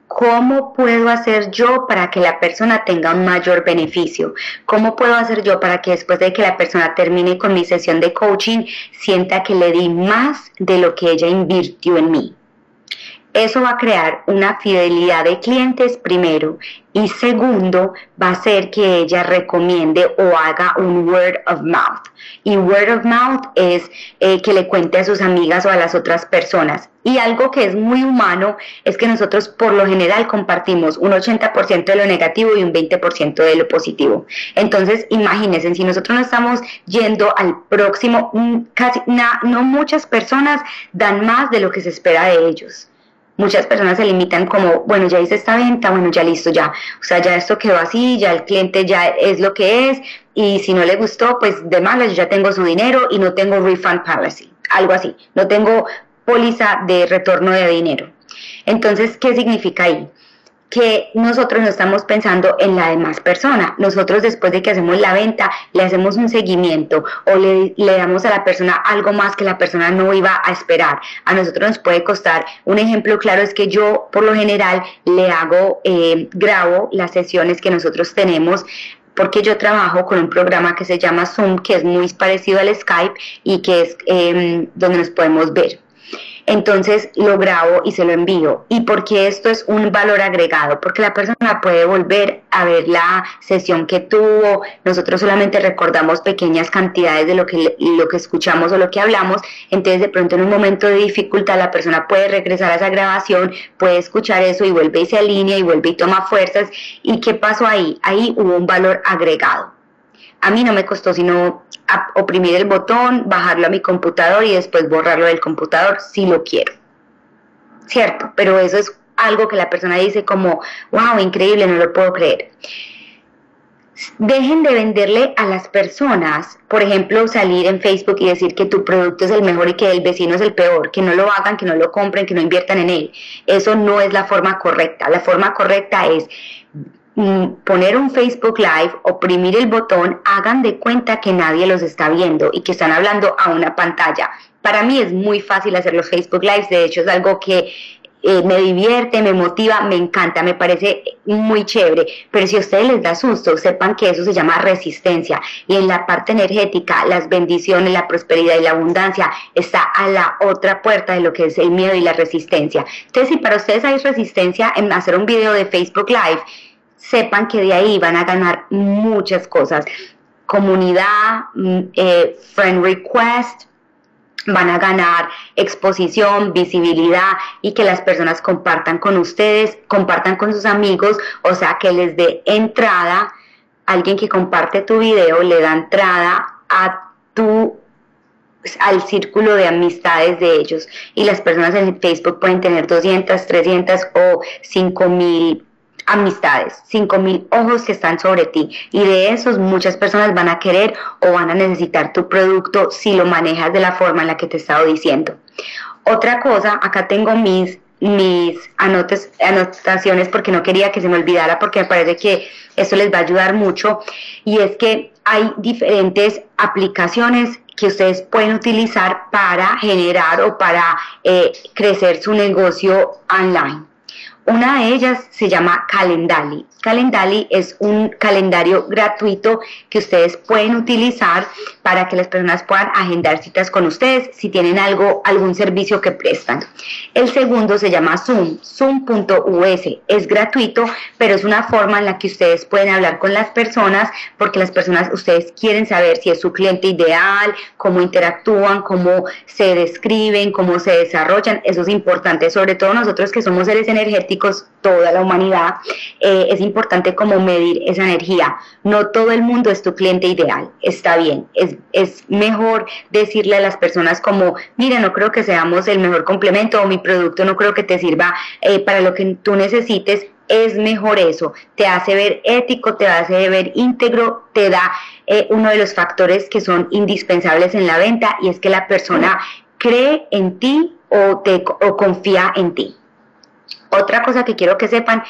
¿Cómo puedo hacer yo para que la persona tenga un mayor beneficio? ¿Cómo puedo hacer yo para que después de que la persona termine con mi sesión de coaching sienta que le di más de lo que ella invirtió en mí? Eso va a crear una fidelidad de clientes primero y segundo va a ser que ella recomiende o haga un word of mouth. Y word of mouth es eh, que le cuente a sus amigas o a las otras personas. Y algo que es muy humano es que nosotros por lo general compartimos un 80% de lo negativo y un 20% de lo positivo. Entonces, imagínense, si nosotros no estamos yendo al próximo, mm, casi no muchas personas dan más de lo que se espera de ellos muchas personas se limitan como, bueno, ya hice esta venta, bueno, ya listo, ya. O sea, ya esto quedó así, ya el cliente ya es lo que es y si no le gustó, pues de malas, yo ya tengo su dinero y no tengo refund policy, algo así. No tengo póliza de retorno de dinero. Entonces, ¿qué significa ahí? Que nosotros no estamos pensando en la demás persona. Nosotros después de que hacemos la venta, le hacemos un seguimiento o le, damos a la persona algo más que la persona no iba a esperar. A nosotros nos puede costar, un ejemplo claro es que yo por lo general le hago, eh, grabo las sesiones que nosotros tenemos porque yo trabajo con un programa que se llama Zoom, que es muy parecido al Skype y que es em, donde nos podemos ver entonces lo grabo y se lo envío. ¿Y porque esto es un valor agregado? Porque la persona puede volver a ver la sesión que tuvo, nosotros solamente recordamos pequeñas cantidades de lo que, lo que escuchamos o lo que hablamos, entonces de pronto en un momento de dificultad la persona puede regresar a esa grabación, puede escuchar eso y vuelve y se alinea y vuelve y toma fuerzas. ¿Y qué pasó ahí? Ahí hubo un valor agregado. A mí no me costó sino oprimir el botón, bajarlo a mi computador y después borrarlo del computador si lo quiero. ¿Cierto? Pero eso es algo que la persona dice como, wow, increíble, no lo puedo creer. Dejen de venderle a las personas, por ejemplo, salir en Facebook y decir que tu producto es el mejor y que el vecino es el peor, que no lo hagan, que no lo compren, que no inviertan en él. Eso no es la forma correcta. La forma correcta es poner un Facebook Live, oprimir el botón, hagan de cuenta que nadie los está viendo y que están hablando a una pantalla. Para mí es muy fácil hacer los Facebook Lives, de hecho es algo que eh, me divierte, me motiva, me encanta, me parece muy chévere, pero si a ustedes les da susto, sepan que eso se llama resistencia y en la parte energética, las bendiciones, la prosperidad y la abundancia está a la otra puerta de lo que es el miedo y la resistencia. Entonces, si para ustedes hay resistencia en hacer un video de Facebook Live, sepan que de ahí van a ganar muchas cosas. Comunidad, mm, eh, friend request, van a ganar exposición, visibilidad y que las personas compartan con ustedes, compartan con sus amigos, o sea, que les dé entrada, alguien que comparte tu video le da entrada a tu al círculo de amistades de ellos y las personas en Facebook pueden tener 200, 300 o 5000 amistades, cinco mil ojos que están sobre ti y de esos muchas personas van a querer o van a necesitar tu producto si lo manejas de la forma en la que te he estado diciendo. Otra cosa, acá tengo mis mis anotes, anotaciones porque no quería que se me olvidara porque me parece que eso les va a ayudar mucho y es que hay diferentes aplicaciones que ustedes pueden utilizar para generar o para eh, crecer su negocio online. Una de ellas se llama Calendly. Calendly es un calendario gratuito que ustedes pueden utilizar para que las personas puedan agendar citas con ustedes si tienen algo, algún servicio que prestan. El segundo se llama Zoom, zoom.us. Es gratuito, pero es una forma en la que ustedes pueden hablar con las personas porque las personas, ustedes quieren saber si es su cliente ideal, cómo interactúan, cómo se describen, cómo se desarrollan. Eso es importante, sobre todo nosotros que somos seres energéticos, toda la humanidad. Eh, es importante como medir esa energía. No todo el mundo es tu cliente ideal, está bien. Es, es mejor decirle a las personas como, mira, no creo que seamos el mejor complemento o mi producto no creo que te sirva eh, para lo que tú necesites. Es mejor eso, te hace ver ético, te hace ver íntegro, te da eh, uno de los factores que son indispensables en la venta y es que la persona cree en ti o, te, o confía en ti. Otra cosa que quiero que sepan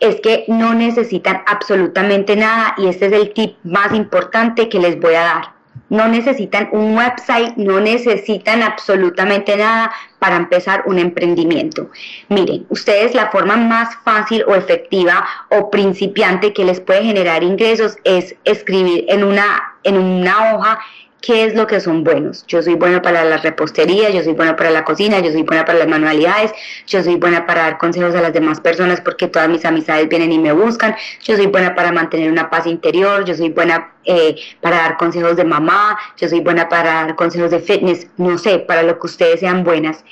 es que no necesitan absolutamente nada y este es el tip más importante que les voy a dar. No necesitan un website, no necesitan absolutamente nada para empezar un emprendimiento. Miren, ustedes la forma más fácil o efectiva o principiante que les puede generar ingresos es escribir en una, en una hoja qué es lo que son buenos. Yo soy buena para la repostería, yo soy buena para la cocina, yo soy buena para las manualidades, yo soy buena para dar consejos a las demás personas porque todas mis amistades vienen y me buscan, yo soy buena para mantener una paz interior, yo soy buena eh, para dar consejos de mamá, yo soy buena para dar consejos de fitness, no sé, para lo que ustedes sean buenas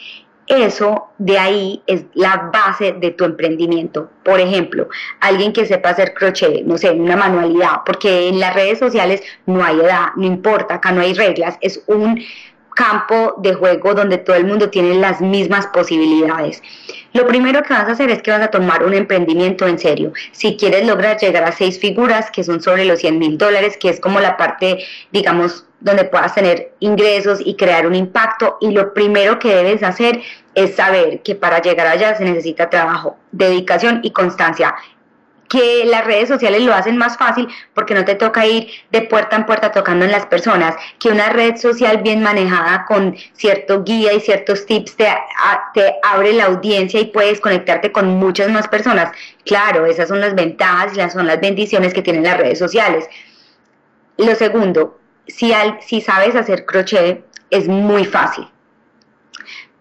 eso de ahí es la base de tu emprendimiento. Por ejemplo, alguien que sepa hacer crochet, no sé, una manualidad, porque en las redes sociales no hay edad, no importa, acá no hay reglas, es un campo de juego donde todo el mundo tiene las mismas posibilidades. Lo primero que vas a hacer es que vas a tomar un emprendimiento en serio. Si quieres lograr llegar a seis figuras, que son sobre los 100 mil dólares, que es como la parte, digamos, donde puedas tener ingresos y crear un impacto. Y lo primero que debes hacer es saber que para llegar allá se necesita trabajo, dedicación y constancia que las redes sociales lo hacen más fácil porque no te toca ir de puerta en puerta tocando en las personas, que una red social bien manejada con cierto guía y ciertos tips te, te abre la audiencia y puedes conectarte con muchas más personas. Claro, esas son las ventajas y son las bendiciones que tienen las redes sociales. Lo segundo, si, al, si sabes hacer crochet, es muy fácil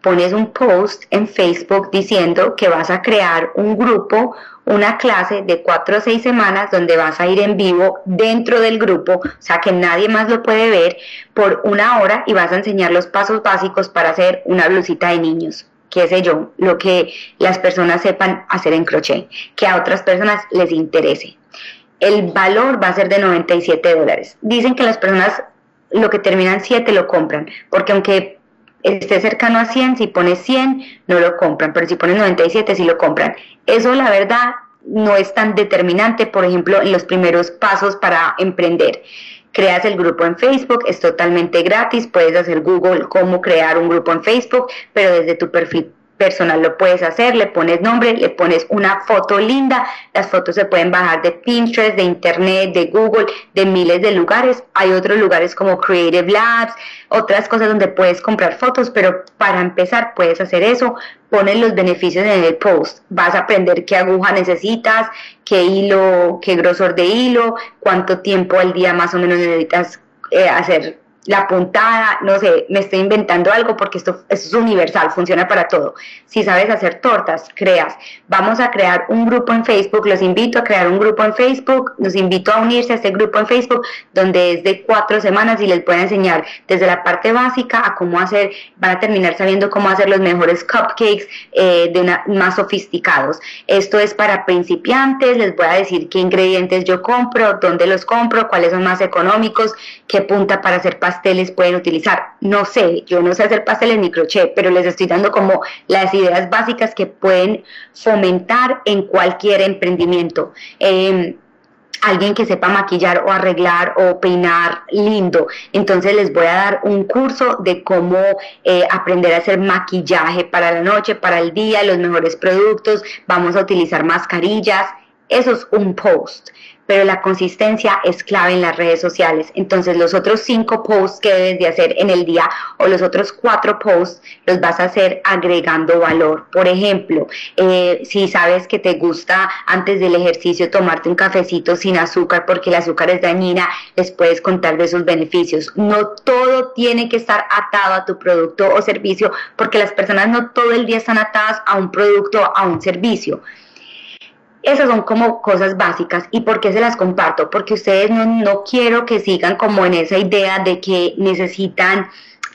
pones un post en Facebook diciendo que vas a crear un grupo, una clase de cuatro o seis semanas donde vas a ir en vivo dentro del grupo, o sea que nadie más lo puede ver, por una hora y vas a enseñar los pasos básicos para hacer una blusita de niños qué sé yo, lo que las personas sepan hacer en crochet, que a otras personas les interese. El valor va a ser de 97 dólares. Dicen que las personas lo que terminan 7 lo compran, porque aunque esté cercano a 100, si pones 100 no lo compran, pero si pones 97 sí lo compran. Eso la verdad no es tan determinante, por ejemplo, en los primeros pasos para emprender. Creas el grupo en Facebook, es totalmente gratis, puedes hacer Google cómo crear un grupo en Facebook, pero desde tu perfil personal lo puedes hacer, le pones nombre, le pones una foto linda, las fotos se pueden bajar de Pinterest, de Internet, de Google, de miles de lugares, hay otros lugares como Creative Labs, otras cosas donde puedes comprar fotos, pero para empezar puedes hacer eso, pones los beneficios en el post, vas a aprender qué aguja necesitas, qué hilo, qué grosor de hilo, cuánto tiempo al día más o menos necesitas eh, hacer la puntada, no sé, me estoy inventando algo porque esto, es universal, funciona para todo. Si sabes hacer tortas, creas. Vamos a crear un grupo en Facebook, los invito a crear un grupo en Facebook, los invito a unirse a este grupo en Facebook donde es de cuatro semanas y les puedo enseñar desde la parte básica a cómo hacer, van a terminar sabiendo cómo hacer los mejores cupcakes eh, de más sofisticados. Esto es para principiantes, les voy a decir qué ingredientes yo compro, dónde los compro, cuáles son más económicos, qué punta para hacer pasteles pueden utilizar. No sé, yo no sé hacer pasteles ni crochet, pero les estoy dando como las ideas básicas que pueden fomentar en cualquier emprendimiento. Em, alguien que sepa maquillar o arreglar o peinar lindo. Entonces les voy a dar un curso de cómo eh, aprender a hacer maquillaje para la noche, para el día, los mejores productos. Vamos a utilizar mascarillas. Eso es un post pero la consistencia es clave en las redes sociales. Entonces los otros cinco posts que debes de hacer en el día o los otros cuatro posts los vas a hacer agregando valor. Por ejemplo, eh, si sabes que te gusta antes del ejercicio tomarte un cafecito sin azúcar porque el azúcar es dañina, les puedes contar de sus beneficios. No todo tiene que estar atado a tu producto o servicio porque las personas no todo el día están atadas a un producto o a un servicio. Esas son como cosas básicas. ¿Y por qué se las comparto? Porque ustedes no, no quiero que sigan como en esa idea de que necesitan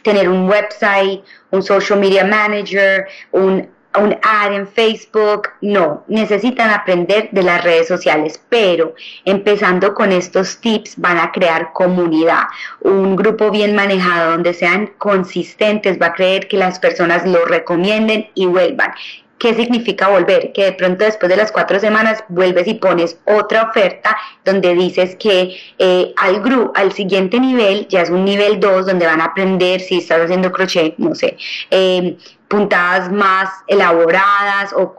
tener un website, un social media manager, un, un ad en Facebook. No, necesitan aprender de las redes sociales, pero empezando con estos tips van a crear comunidad. Un grupo bien manejado donde sean consistentes va a creer que las personas lo recomienden y vuelvan. ¿Qué significa volver? Que de pronto después de las cuatro semanas vuelves y pones otra oferta donde dices que eh, al, gru al siguiente nivel ya es un nivel 2 donde van a aprender si estás haciendo crochet, no sé, eh, puntadas más elaboradas o,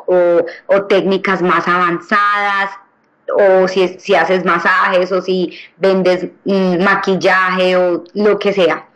o técnicas más avanzadas o si, si haces masajes o si vendes mm, maquillaje o lo que sea.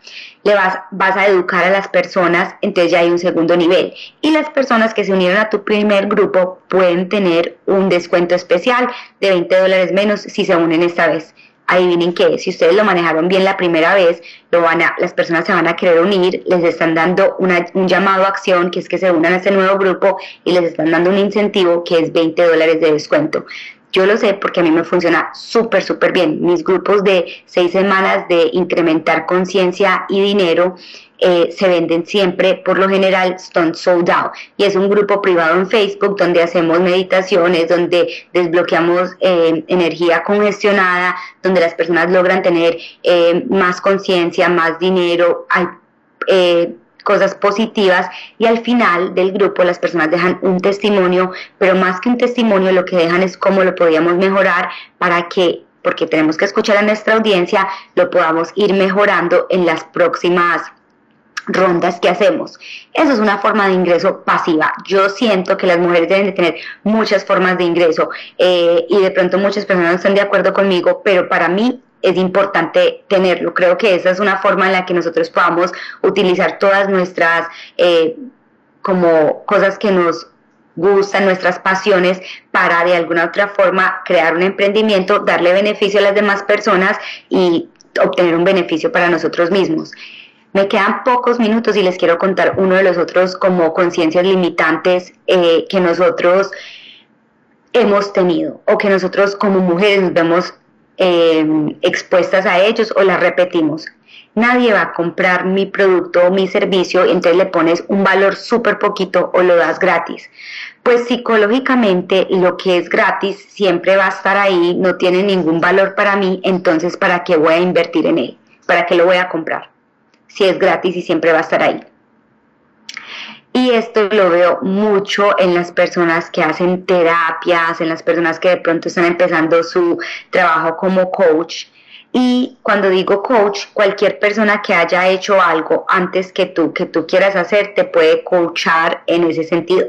Le vas, vas a educar a las personas, entonces ya hay un segundo nivel. Y las personas que se unieron a tu primer grupo pueden tener un descuento especial de 20 dólares menos si se unen esta vez adivinen qué, si ustedes lo manejaron bien la primera vez, lo van a, las personas se van a querer unir, les están dando un llamado a acción, que es que se unan a este nuevo grupo y les están dando un incentivo que es 20 dólares de descuento. Yo lo sé porque a mí me funciona súper, súper bien. Mis grupos de seis semanas de incrementar conciencia y dinero eh, se venden siempre, por lo general, son sold out. Y es un grupo privado en Facebook donde hacemos meditaciones, donde desbloqueamos eh, energía congestionada, donde las personas logran tener eh, más conciencia, más dinero. Hay, cosas positivas y al final del grupo las personas dejan un testimonio, pero más que un testimonio lo que dejan es cómo lo podíamos mejorar para que, porque tenemos que escuchar a nuestra audiencia, lo podamos ir mejorando en las próximas rondas que hacemos. Eso es una forma de ingreso pasiva. Yo siento que las mujeres deben de tener muchas formas de ingreso eh, y de pronto muchas personas no están de acuerdo conmigo, pero para mí es importante tenerlo. Creo que esa es una forma en la que nosotros podamos utilizar todas nuestras eh, como cosas que nos gustan, nuestras pasiones, para de alguna otra forma crear un emprendimiento, darle beneficio a las demás personas y obtener un beneficio para nosotros mismos. Me quedan pocos minutos y les quiero contar uno de los otros como conciencias limitantes eh, que nosotros hemos tenido o que nosotros como mujeres nos vemos Em, expuestas a ellos o las repetimos. Nadie va a comprar mi producto o mi servicio entonces le pones un valor súper poquito o lo das gratis. Pues psicológicamente lo que es gratis siempre va a estar ahí, no tiene ningún valor para mí, entonces ¿para qué voy a invertir en él? ¿Para qué lo voy a comprar? Si es gratis y siempre va a estar ahí. Y esto lo veo mucho en las personas que hacen terapias, en las personas que de pronto están empezando su trabajo como coach. Y cuando digo coach, cualquier persona que haya hecho algo antes que tú, que tú quieras hacer, te puede coachar en ese sentido.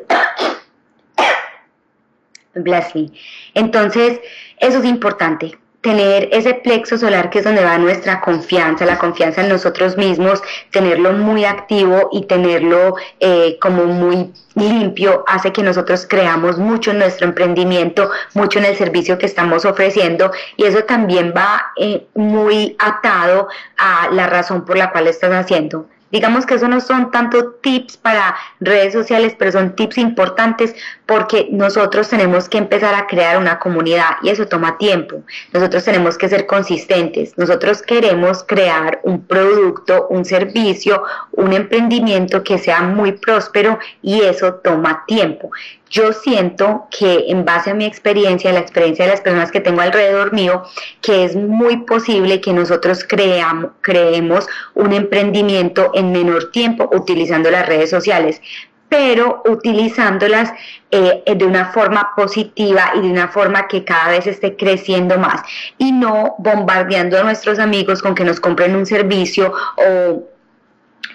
[coughs] Bless me. Entonces, eso es importante tener ese plexo solar que es donde va nuestra confianza, la confianza en nosotros mismos, tenerlo muy activo y tenerlo eh, como muy limpio hace que nosotros creamos mucho en nuestro emprendimiento, mucho en el servicio que estamos ofreciendo y eso también va eh, muy atado a la razón por la cual estás haciendo. Digamos que eso no son tanto tips para redes sociales, pero son tips importantes porque nosotros tenemos que empezar a crear una comunidad y eso toma tiempo. Nosotros tenemos que ser consistentes. Nosotros queremos crear un producto, un servicio, un emprendimiento que sea muy próspero y eso toma tiempo yo siento que en base a mi experiencia, la experiencia de las personas que tengo alrededor mío, que es muy posible que nosotros creamos, creemos un emprendimiento en menor tiempo utilizando las redes sociales pero utilizándolas eh, de una forma positiva y de una forma que cada vez esté creciendo más. Y no bombardeando a nuestros amigos con que nos compren un servicio o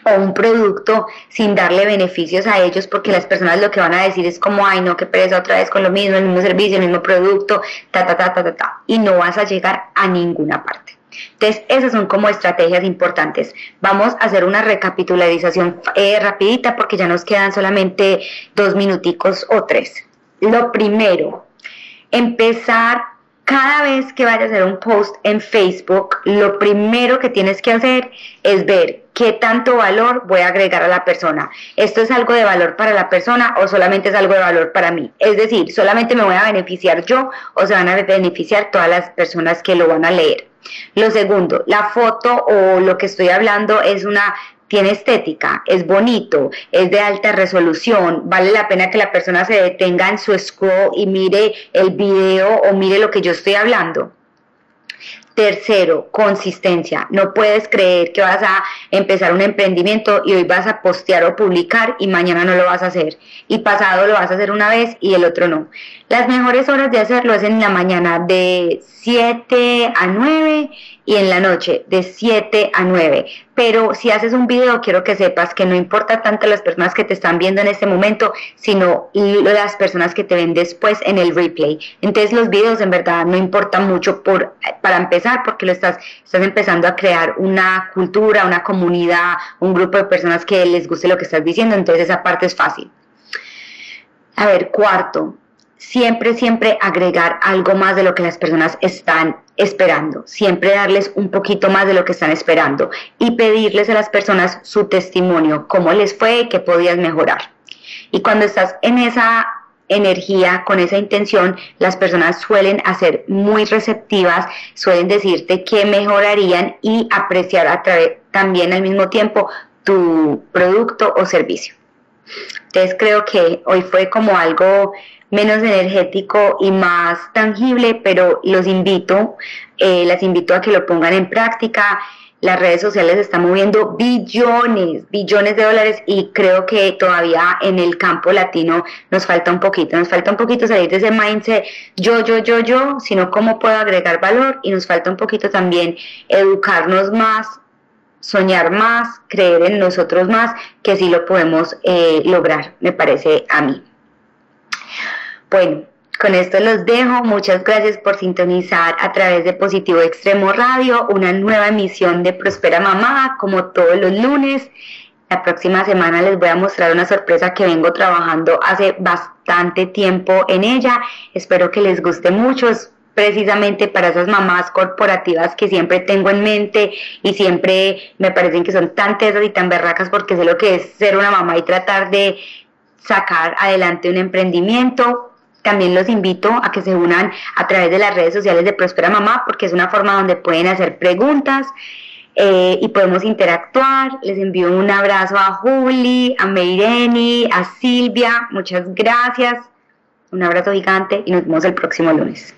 o un producto sin darle beneficios a ellos porque las personas lo que van a decir es como, ay no, que pereza otra vez con lo mismo, el mismo servicio, el mismo producto, ta, ta, ta, ta, ta, ta, y no vas a llegar a ninguna parte. Entonces, esas son como estrategias importantes. Vamos a hacer una recapitularización eh, rapidita porque ya nos quedan solamente dos minuticos o tres. Lo primero, empezar cada vez que vayas a hacer un post en Facebook, lo primero que tienes que hacer es ver qué tanto valor voy a agregar a la persona. ¿Esto es algo de valor para la persona o solamente es algo de valor para mí? Es decir, solamente me voy a beneficiar yo o se van a beneficiar todas las personas que lo van a leer. Lo segundo, la foto o lo que estoy hablando es una tiene estética, es bonito, es de alta resolución, vale la pena que la persona se detenga en su scroll y mire el video o mire lo que yo estoy hablando. Tercero, consistencia. No puedes creer que vas a empezar un emprendimiento y hoy vas a postear o publicar y mañana no lo vas a hacer. Y pasado lo vas a hacer una vez y el otro no. Las mejores horas de hacerlo es en la mañana de 7 a 9 y en la noche de 7 a 9. Pero si haces un video, quiero que sepas que no importa tanto las personas que te están viendo en este momento, sino las personas que te ven después en el replay. Entonces los videos en verdad no importan mucho por, para empezar porque lo estás, estás empezando a crear una cultura, una comunidad, un grupo de personas que les guste lo que estás diciendo. Entonces esa parte es fácil. A ver, cuarto, siempre, siempre agregar algo más de lo que las personas están esperando, siempre darles un poquito más de lo que están esperando y pedirles a las personas su testimonio, cómo les fue, qué podías mejorar. Y cuando estás en esa energía, con esa intención, las personas suelen hacer muy receptivas, suelen decirte qué mejorarían y apreciar a también al mismo tiempo tu producto o servicio. Entonces creo que hoy fue como algo menos energético y más tangible, pero los invito, eh, las invito a que lo pongan en práctica. Las redes sociales están moviendo billones, billones de dólares y creo que todavía en el campo latino nos falta un poquito, nos falta un poquito salir de ese mindset yo, yo, yo, yo, sino cómo puedo agregar valor y nos falta un poquito también educarnos más, soñar más, creer en nosotros más, que sí lo podemos eh, lograr, me parece a mí. Bueno, con esto los dejo. Muchas gracias por sintonizar a través de Positivo Extremo Radio, una nueva emisión de Prospera Mamá, como todos los lunes. La próxima semana les voy a mostrar una sorpresa que vengo trabajando hace bastante tiempo en ella. Espero que les guste mucho. Es precisamente para esas mamás corporativas que siempre tengo en mente y siempre me parecen que son tan tesas y tan berracas porque sé lo que es ser una mamá y tratar de sacar adelante un emprendimiento también los invito a que se unan a través de las redes sociales de Prospera Mamá porque es una forma donde pueden hacer preguntas eh, y podemos interactuar. Les envío un abrazo a Juli, a Meireni, a Silvia. Muchas gracias. Un abrazo gigante y nos vemos el próximo lunes.